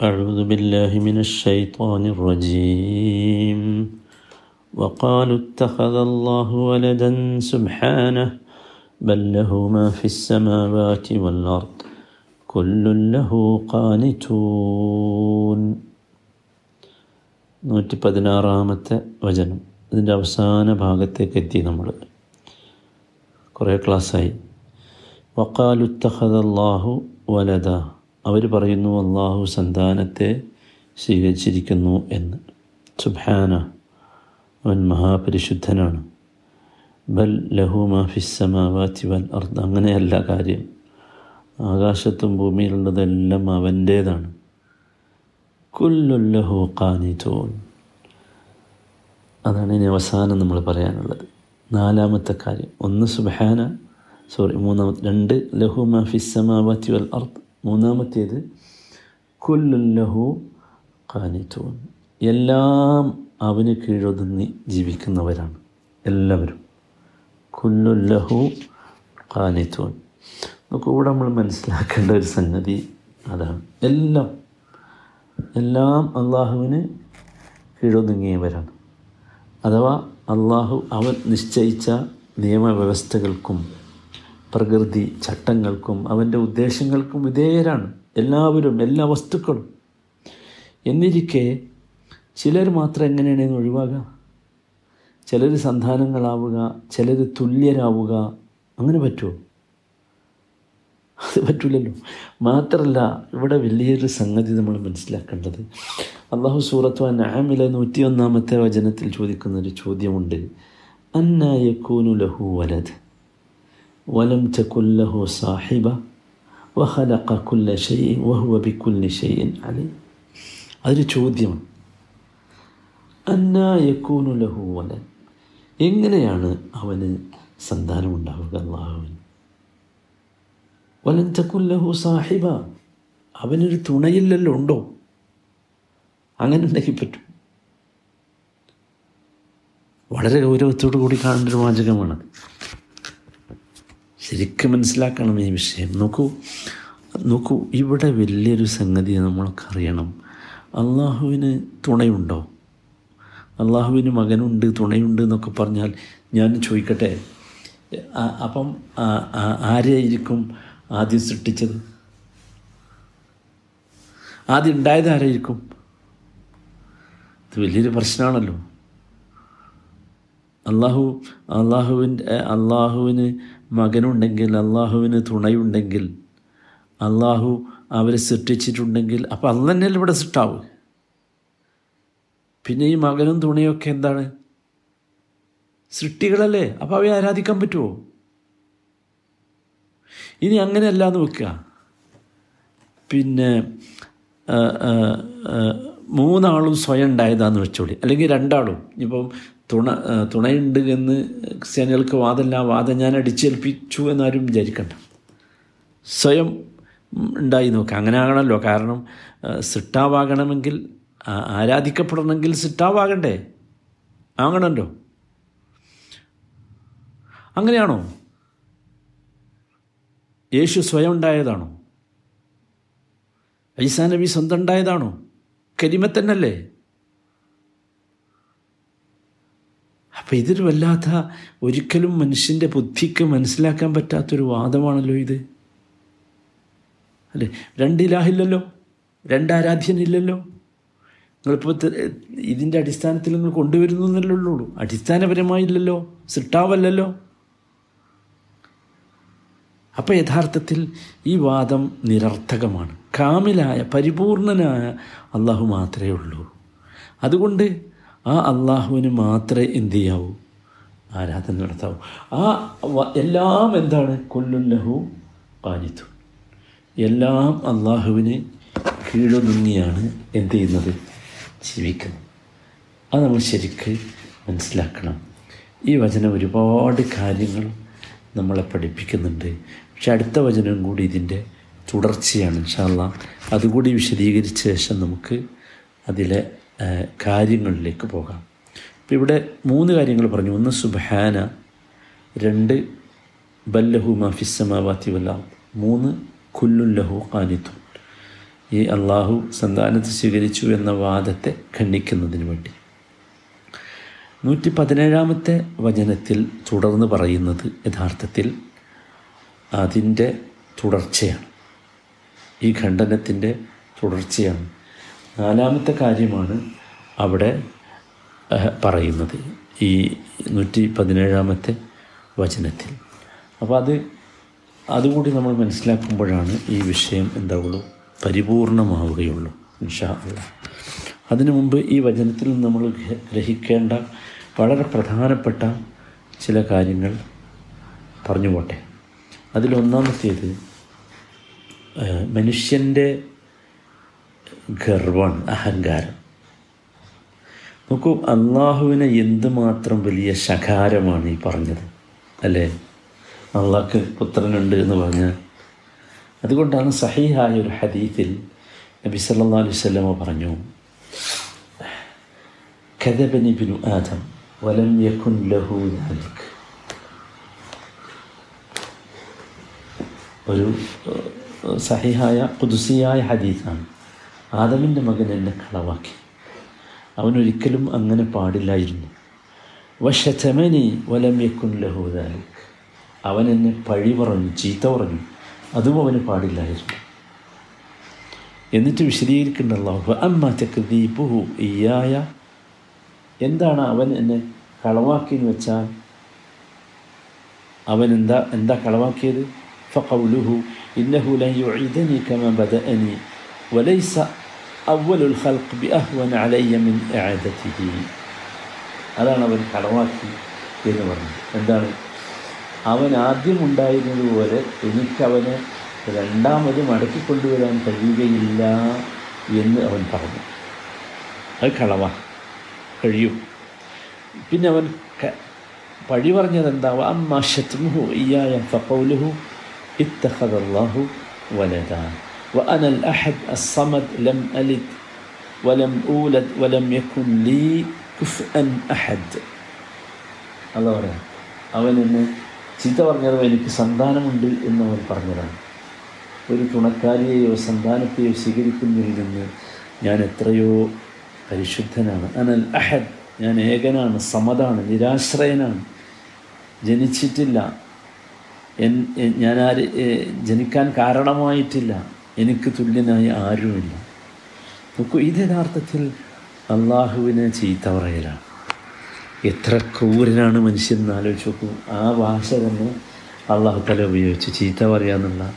أعوذ بالله من الشيطان الرجيم وقالوا اتخذ الله ولدا سبحانه بل له ما في السماوات والأرض كل له قانتون നൂറ്റി പതിനാറാമത്തെ വചനം ഇതിൻ്റെ അവസാന ഭാഗത്തേക്ക് എത്തി നമ്മൾ കുറേ ക്ലാസ്സായി വക്കാലുത്തഹദല്ലാഹു വലത അവർ പറയുന്നു അള്ളാഹു സന്താനത്തെ സ്വീകരിച്ചിരിക്കുന്നു എന്ന്. സുബാന അവൻ മഹാപരിശുദ്ധനാണ്. ബൽ ലഹു മാഫിസമാവാത്തി വൽ അർദ്ധ അങ്ങനെയല്ല കാര്യം. ആകാശത്തും ഭൂമിയിലുള്ളതെല്ലാം അവന്റേതാണ്. കുല്ലുല്ലഹു ഖാനിതൂൻ. അതാണ് ഇനി അവസാനം നമ്മൾ പറയാനുള്ളത്. നാലാമത്തെ കാര്യം. ഒന്ന് സുബഹാന സോറി മൂന്നാമത്തെ രണ്ട് ലഹു മാഫിസമാവാത്തി വൽ അർത്ത് മൂന്നാമത്തേത് കുല്ലുല്ലഹു കാനിത്തോൻ എല്ലാം അവന് കീഴൊതുങ്ങി ജീവിക്കുന്നവരാണ് എല്ലാവരും. കുല്ലുല്ലഹു കാനിത്തോൻ നമുക്ക് ഇവിടെ നമ്മൾ മനസ്സിലാക്കേണ്ട ഒരു സംഗതി അതാണ്. എല്ലാം എല്ലാം അള്ളാഹുവിന് കീഴൊതുങ്ങിയവരാണ്. അഥവാ അള്ളാഹു അവൻ നിശ്ചയിച്ച നിയമവ്യവസ്ഥകൾക്കും പ്രകൃതി ചട്ടങ്ങൾക്കും അവന്റെ ഉദ്ദേശങ്ങൾക്കും വിധേയരാണ്. എല്ലാവരും എല്ലാ വസ്തുക്കളും. എന്നിരിക്കെ ചിലർ മാത്രം എങ്ങനെയാണെന്ന് ഒഴിവാകുക? ചിലർ സന്താനങ്ങളാവുക ചിലർ തുല്യരാവുക. അങ്ങനെ പറ്റുമോ? അത് പറ്റില്ലല്ലോ മാത്രമല്ല ഇവിടെ വലിയൊരു സംഗതി നമ്മൾ മനസ്സിലാക്കേണ്ടത്. അള്ളാഹു സൂറത്ത് നൂറ്റി ഒന്നാമത്തെ വചനത്തിൽ ചോദിക്കുന്നൊരു ചോദ്യമുണ്ട്. അന്നായക്കൂനു ലഹു വലത് വലം ചക്കുല്ലഹു സാഹിബ വഹലഖ കുല്ല ഷെയ്ൻ വഹുവ ബിക്കുല്ലി ഷെയ്ൻ അലി അതൊരു ചോദ്യമാണ് അന്നായക്കൂനു ലഹു വലൻ? എങ്ങനെയാണ് അവന് സന്താനമുണ്ടാവുക അള്ളാഹുവിന്? വലൻ തക്കുല്ലഹു സാഹിബ അവനൊരു തുണയില്ലല്ലോ ഉണ്ടോ? അങ്ങനെ ഉണ്ടെങ്കിൽ പറ്റും. വളരെ ഗൗരവത്തോടു കൂടി കാണേണ്ട ഒരു വാചകമാണ് ശരിക്കും മനസ്സിലാക്കണം ഈ വിഷയം. നോക്കൂ നോക്കൂ ഇവിടെ വലിയൊരു സംഗതി നമ്മളൊക്കെ അറിയണം. അള്ളാഹുവിന് തുണയുണ്ടോ? അള്ളാഹുവിന് മകനുണ്ട് തുണയുണ്ട് എന്നൊക്കെ പറഞ്ഞാൽ ഞാൻ ചോദിക്കട്ടെ? അപ്പം ആരെയായിരിക്കും ആദ്യം സൃഷ്ടിച്ചത്? ആദ്യം ഉണ്ടായത് ആരായിരിക്കും? ഇത് വലിയൊരു പ്രശ്നമാണല്ലോ. അള്ളാഹു അള്ളാഹുവിന്റെ അള്ളാഹുവിന് മകനുണ്ടെങ്കിൽ അള്ളാഹുവിന് തുണയുണ്ടെങ്കിൽ അള്ളാഹു അവരെ സൃഷ്ടിച്ചിട്ടുണ്ടെങ്കിൽ അപ്പോൾ അന്ന് തന്നെയല്ലേ ഇവിടെ സൃഷ്ടാവ്? പിന്നെ ഈ മകനും തുണയൊക്കെ എന്താണ്? സൃഷ്ടികളല്ലേ? അപ്പോൾ അവയെ ആരാധിക്കാൻ പറ്റുമോ ഇനി അങ്ങനെയല്ല എന്ന് വെക്കുക. പിന്നെ മൂന്നാളും സ്വയം ഉണ്ടായതാന്ന് വെച്ചോളി. അല്ലെങ്കിൽ രണ്ടാളും. ഇപ്പം തുണ തുണയുണ്ട് എന്ന് ക്രിസ്ത്യാനികൾക്ക് വാദമല്ല. വാദം ഞാൻ അടിച്ചേൽപ്പിച്ചു എന്നാരും വിചാരിക്കണ്ട. സ്വയം ഉണ്ടായി നോക്കുക അങ്ങനെ ആകണമല്ലോ കാരണം സിട്ടാവാകണമെങ്കിൽ ആരാധിക്കപ്പെടണമെങ്കിൽ സിട്ടാവാകണ്ടേ ആകണമല്ലോ അങ്ങനെയാണോ? യേശു സ്വയം ഉണ്ടായതാണോ? ഐസാ നബി സ്വന്തം ഉണ്ടായതാണോ? കരിമത്തന്നല്ലേ? അപ്പം ഇതൊരു വല്ലാത്ത ഒരിക്കലും മനുഷ്യന്റെ ബുദ്ധിക്ക് മനസ്സിലാക്കാൻ പറ്റാത്തൊരു വാദമാണല്ലോ ഇത്. അല്ലേ? രണ്ടിലാഹില്ലല്ലോ രണ്ടാരാധ്യനില്ലല്ലോ നിങ്ങളിപ്പോൾ ഇതിന്റെ അടിസ്ഥാനത്തിൽ നിങ്ങൾ കൊണ്ടുവരുന്നു എന്നല്ലേ ഉള്ളൂ. അടിസ്ഥാനപരമായില്ലല്ലോ സിട്ടാവല്ലല്ലോ അപ്പോൾ യഥാർത്ഥത്തിൽ ഈ വാദം നിരർത്ഥകമാണ്. കാമിലായ പരിപൂർണനായ അള്ളാഹു മാത്രമേ ഉള്ളൂ. അതുകൊണ്ട് ആ അള്ളാഹുവിന് മാത്രമേ എന്ത് ചെയ്യാവൂ? ആരാധന നടത്താവൂ. ആ എല്ലാം എന്താണ്? കൊല്ലുല്ലഹു പാനിത്തു എല്ലാം അള്ളാഹുവിന് കീഴൊതുങ്ങിയാണ് എന്ത് ചെയ്യുന്നത്? ജീവിക്കുന്നത്. അത് നമ്മൾ ശരിക്ക് മനസ്സിലാക്കണം. ഈ വചനം ഒരുപാട് കാര്യങ്ങൾ നമ്മളെ പഠിപ്പിക്കുന്നുണ്ട്. പക്ഷെ അടുത്ത വചനം കൂടി ഇതിന്റെ തുടർച്ചയാണ് ഇൻഷാല്ല അതുകൂടി വിശദീകരിച്ച ശേഷം നമുക്ക് അതിലെ കാര്യങ്ങളിലേക്ക് പോകാം. ഇപ്പം ഇവിടെ മൂന്ന് കാര്യങ്ങൾ പറഞ്ഞു. ഒന്ന് സുബഹാന. രണ്ട് ബല്ലഹു മഫിസമാവാത്തി വല്ല മൂന്ന് കുല്ലുല്ലഹു കാനിത്തു ഈ അള്ളാഹു സന്താനത്തെ സ്വീകരിച്ചു എന്ന വാദത്തെ ഖണ്ഡിക്കുന്നതിന് വേണ്ടി. നൂറ്റി പതിനേഴാമത്തെ വചനത്തിൽ തുടർന്ന് പറയുന്നത് യഥാർത്ഥത്തിൽ അതിന്റെ തുടർച്ചയാണ്. ഈ ഖണ്ഡനത്തിന്റെ തുടർച്ചയാണ്. നാലാമത്തെ കാര്യമാണ് അവിടെ പറയുന്നത് ഈ നൂറ്റി പതിനേഴാമത്തെ വചനത്തിൽ. അപ്പോൾ അത് അതുകൂടി നമ്മൾ മനസ്സിലാക്കുമ്പോഴാണ് ഈ വിഷയം എന്താവുള്ളൂ പരിപൂർണമാവുകയുള്ളൂ ഇൻഷാ അതിനു മുമ്പ് ഈ വചനത്തിൽ നമ്മൾ ഗ്രഹിക്കേണ്ട വളരെ പ്രധാനപ്പെട്ട ചില കാര്യങ്ങൾ പറഞ്ഞു പോട്ടെ. അതിലൊന്നാമത്തേത് മനുഷ്യന്റെ ഗർവാണ് അഹങ്കാരം. നോക്കൂ അള്ളാഹുവിനെ എന്തുമാത്രം വലിയ ശകാരമാണ് ഈ പറഞ്ഞത് അല്ലേ? അള്ളാഹ്ക്ക് പുത്രനുണ്ട് എന്ന് പറഞ്ഞാൽ. അതുകൊണ്ടാണ് സഹീഹായ ഒരു ഹദീത്തിൽ നബി സല്ലാ അലൈഹി വസല്ലമ പറഞ്ഞു കദബനി ബിനു ആദം വലം യകുൻ ലഹു ദാലിക്. ഒരു സഹിഹായ പുതുസിയായ ഹദീസാണ്. ആദമിന്റെ മകൻ എന്നെ കളവാക്കി. അവനൊരിക്കലും അങ്ങനെ പാടില്ലായിരുന്നു. വശമനി വലം യക്കുൻ ലഹൂദാലിക് അവൻ എന്നെ പഴി പറഞ്ഞു ചീത്ത പറഞ്ഞു. അതും അവന് പാടില്ലായിരുന്നു. എന്നിട്ട് വിശദീകരിക്കേണ്ട അമ്മ തക്ദീപുഹു ഇയായ എന്താണ് അവൻ എന്നെ കളവാക്കിയെന്ന് വെച്ചാൽ? അവൻ എന്താ എന്താ കളവാക്കിയത്? ഫഖൗലുഹു ഇന്നഹു ലൻ യുഈദനി കമാ ബദഅനി വലൈസ അവൽ ഉൽ ഹൽക്ക് ബി അഹ്വൻ അലയ്യമിൻ ആദത്തിഹി അതാണ് അവൻ കടമാക്കി എന്ന് പറഞ്ഞത്. എന്താണ്? അവൻ ആദ്യം ഉണ്ടായിരുന്നതുപോലെ എനിക്കവനെ രണ്ടാമത് മടക്കി കൊണ്ടുവരാൻ കഴിയുകയില്ല എന്ന് അവൻ പറഞ്ഞു. അത് കളവാ. കഴിയും. പിന്നെ അവൻ പഴി പറഞ്ഞത് എന്താവുക അമ്മാശത്മുഹു ഇയ്യായ ഫൗലുഹു ഇത്തഹദല്ലാഹു വലതാണ് وأنا الأحد الصمد لم ألد ولم أولد ولم يكن لي كفءا أحد അതാ പറയാം അവൻ എന്നെ ചീത്ത പറഞ്ഞത് എനിക്ക് സന്താനമുണ്ട് എന്ന് അവൻ പറഞ്ഞതാണ് ഒരു തുണക്കാരിയെയോ സന്താനത്തെയോ സ്വീകരിക്കുന്നതിൽ നിന്ന് ഞാൻ എത്രയോ പരിശുദ്ധനാണ് അനൽ അഹദ് ഞാൻ ഏകനാണ് സമതാണ് നിരാശ്രയനാണ് ജനിച്ചിട്ടില്ല എൻ എ- ഞാൻ ആര് എ, ജനിക്കാൻ കാരണമായിട്ടില്ല എനിക്ക് തുല്യനായി ആരുമില്ല. നോക്കൂ ഇത് യഥാർത്ഥത്തിൽ അള്ളാഹുവിനെ ചീത്ത പറയലാണ്. എത്ര ക്രൂരനാണ് മനുഷ്യൻ എന്ന് ആലോചിച്ച് നോക്കൂ. ആ ഭാഷ തന്നെ അള്ളാഹു തല ഉപയോഗിച്ച് ചീത്ത പറയാന്നുള്ള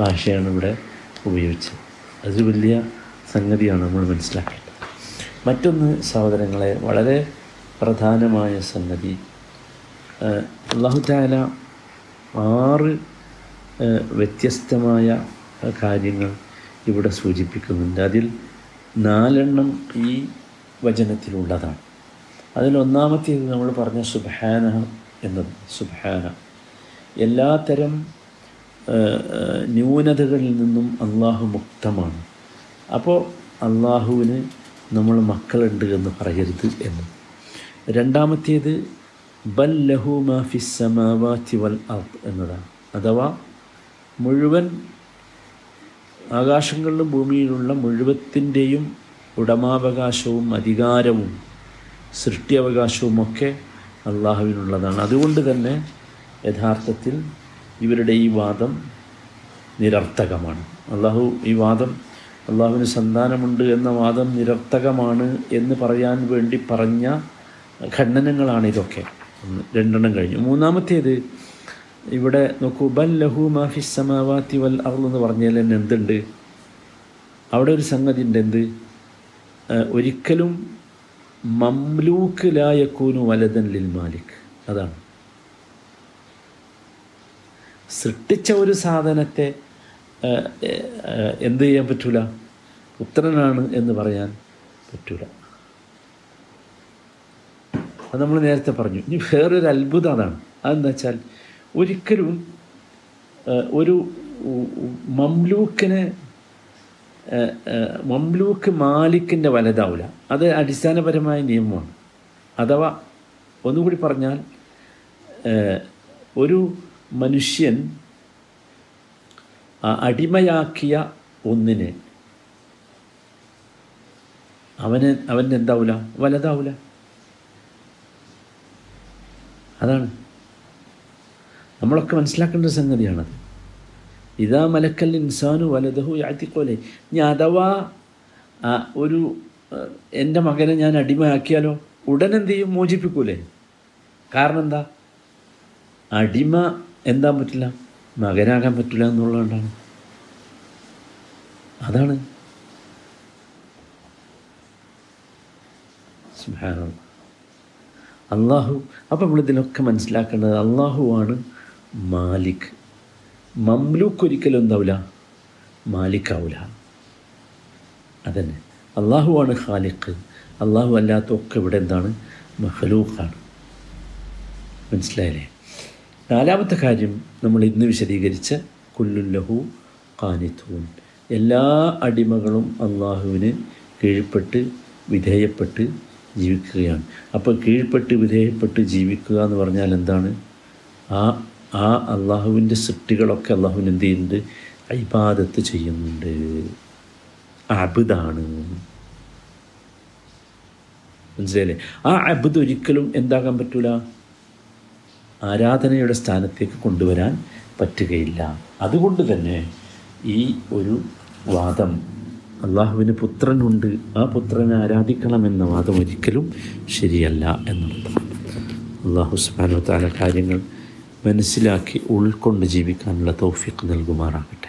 ഭാഷയാണ് ഇവിടെ ഉപയോഗിച്ചത്. അതൊരു വലിയ സംഗതിയാണ് നമ്മൾ മനസ്സിലാക്കേണ്ടത്. മറ്റൊന്ന് സഹോദരങ്ങളെ വളരെ പ്രധാനമായ സംഗതി. അള്ളാഹു താല ആറ് വ്യത്യസ്തമായ കാര്യങ്ങൾ ഇവിടെ സൂചിപ്പിക്കുന്നുണ്ട്. അതിൽ നാലെണ്ണം ഈ വചനത്തിലുള്ളതാണ്. അതിലൊന്നാമത്തേത് നമ്മൾ പറഞ്ഞ സുബാന എന്നത് സുബാന ഏഹ്, ന്യൂനതകളിൽ നിന്നും അള്ളാഹു മുക്തമാണ്. അപ്പോൾ അള്ളാഹുവിന് നമ്മൾ മക്കളുണ്ട് എന്ന് പറയരുത് എന്ന്. രണ്ടാമത്തേത് ബൽ ലഹു മാ ഫിസ് സമാവാതി വൽ അർദ് എന്നതാണ്. അഥവാ മുഴുവൻ ആകാശങ്ങളിലും ഭൂമിയിലുള്ള മുഴുവത്തിന്റെയും ഉടമാവകാശവും അധികാരവും സൃഷ്ടിയവകാശവുമൊക്കെ അള്ളാഹുവിനുള്ളതാണ്. അതുകൊണ്ട് തന്നെ യഥാർത്ഥത്തിൽ ഇവരുടെ ഈ വാദം നിരർത്ഥകമാണ്. അള്ളാഹു ഈ വാദം അള്ളാഹുവിന് സന്താനമുണ്ട് എന്ന വാദം നിരർത്ഥകമാണ് എന്ന് പറയാൻ വേണ്ടി പറഞ്ഞ ഖണ്ഡനങ്ങളാണ് ഇതൊക്കെ. രണ്ടെണ്ണം കഴിഞ്ഞു. മൂന്നാമത്തേത് ഇവിടെ നോക്കൂ ബൽ ലഹു മാഫി സമാവാത്തി വൽ അർൾ എന്ന് പറഞ്ഞാൽ തന്നെ എന്തുണ്ട്? അവിടെ ഒരു സംഗതി ഉണ്ട് എന്ത്? ഒരിക്കലും മംലൂക്ക് ലായക്കൂനു വലതൻ ലിൽ മാലിക്. അതാണ്. സൃഷ്ടിച്ച ഒരു സാധനത്തെ എന്ത് ചെയ്യാൻ പറ്റൂല? പുത്രനാണ് എന്ന് പറയാൻ പറ്റൂല. അത് നമ്മൾ നേരത്തെ പറഞ്ഞു. ഇനി വേറൊരു അത്ഭുതം അതാണ്. അതെന്താ വെച്ചാൽ ഒരിക്കലും ഒരു മംലൂക്കിനെ മംലൂക്ക് മാലിക്കിന്റെ വലതാവില്ല അത് അടിസ്ഥാനപരമായ നിയമമാണ്. അഥവാ ഒന്നുകൂടി പറഞ്ഞാൽ ഒരു മനുഷ്യൻ അടിമയാക്കിയ ഒന്നിന് അവന് അവന്റെ എന്താവില്ല വലതാവില്ല അതാണ്. നമ്മളൊക്കെ മനസ്സിലാക്കേണ്ട സംഗതിയാണത് ഇതാ മലക്കൽ ഇൻസാനു വലതഹു യാത്തിക്കോലെ ഞാൻ അഥവാ ഒരു എന്റെ മകനെ ഞാൻ അടിമയാക്കിയാലോ? ഉടൻ എന്ത് ചെയ്യും? മോചിപ്പിക്കൂലേ? കാരണം എന്താ? അടിമ എന്താ പറ്റില്ല? മകനാകാൻ പറ്റില്ല എന്നുള്ളതുകൊണ്ടാണ്. അതാണ്. അള്ളാഹു അപ്പം നമ്മളിതിലൊക്കെ മനസ്സിലാക്കേണ്ടത് അള്ളാഹുവാണ് മാലിക്. മംലൂക്ക് ഒരിക്കലും എന്താവില്ല മാലിക്കാവില്ല അതന്നെ. അള്ളാഹുവാണ് ഖാലിഖ്. അള്ളാഹു അല്ലാത്തൊക്കെ ഇവിടെ എന്താണ്? മഹലൂഖാണ് മനസ്സിലായില്ലേ? നാലാമത്തെ കാര്യം നമ്മൾ ഇന്ന് വിശദീകരിച്ച കുല്ലുല്ലഹു കാനിത്തൂൻ എല്ലാ അടിമകളും അള്ളാഹുവിന് കീഴ്പ്പെട്ട് വിധേയപ്പെട്ട് ജീവിക്കുകയാണ്. അപ്പോൾ കീഴ്പ്പെട്ട് വിധേയപ്പെട്ട് ജീവിക്കുക എന്ന് പറഞ്ഞാൽ എന്താണ്? ആ ആ അള്ളാഹുവിന്റെ സൃഷ്ടികളൊക്കെ അള്ളാഹുവിന് എന്ത് ചെയ്യുന്നുണ്ട് ഇബാദത്ത് ചെയ്യുന്നുണ്ട്. അബുദാണ്. മനസ്സിലായില്ലേ? ആ അബുദ് ഒരിക്കലും എന്താകാൻ പറ്റൂല? ആരാധനയുടെ സ്ഥാനത്തേക്ക് കൊണ്ടുവരാൻ പറ്റുകയില്ല. അതുകൊണ്ട് തന്നെ ഈ ഒരു വാദം അള്ളാഹുവിന് പുത്രനുണ്ട്. ആ പുത്രനെ ആരാധിക്കണമെന്ന വാദം ഒരിക്കലും ശരിയല്ല എന്നുള്ളതാണ് അള്ളാഹു സുബാനോ താല കാര്യങ്ങൾ മനസ്സിലാക്കി ഉൾക്കൊണ്ട് ജീവിക്കാനുള്ള തൗഫീഖ് നൽകുമാറാകട്ടെ.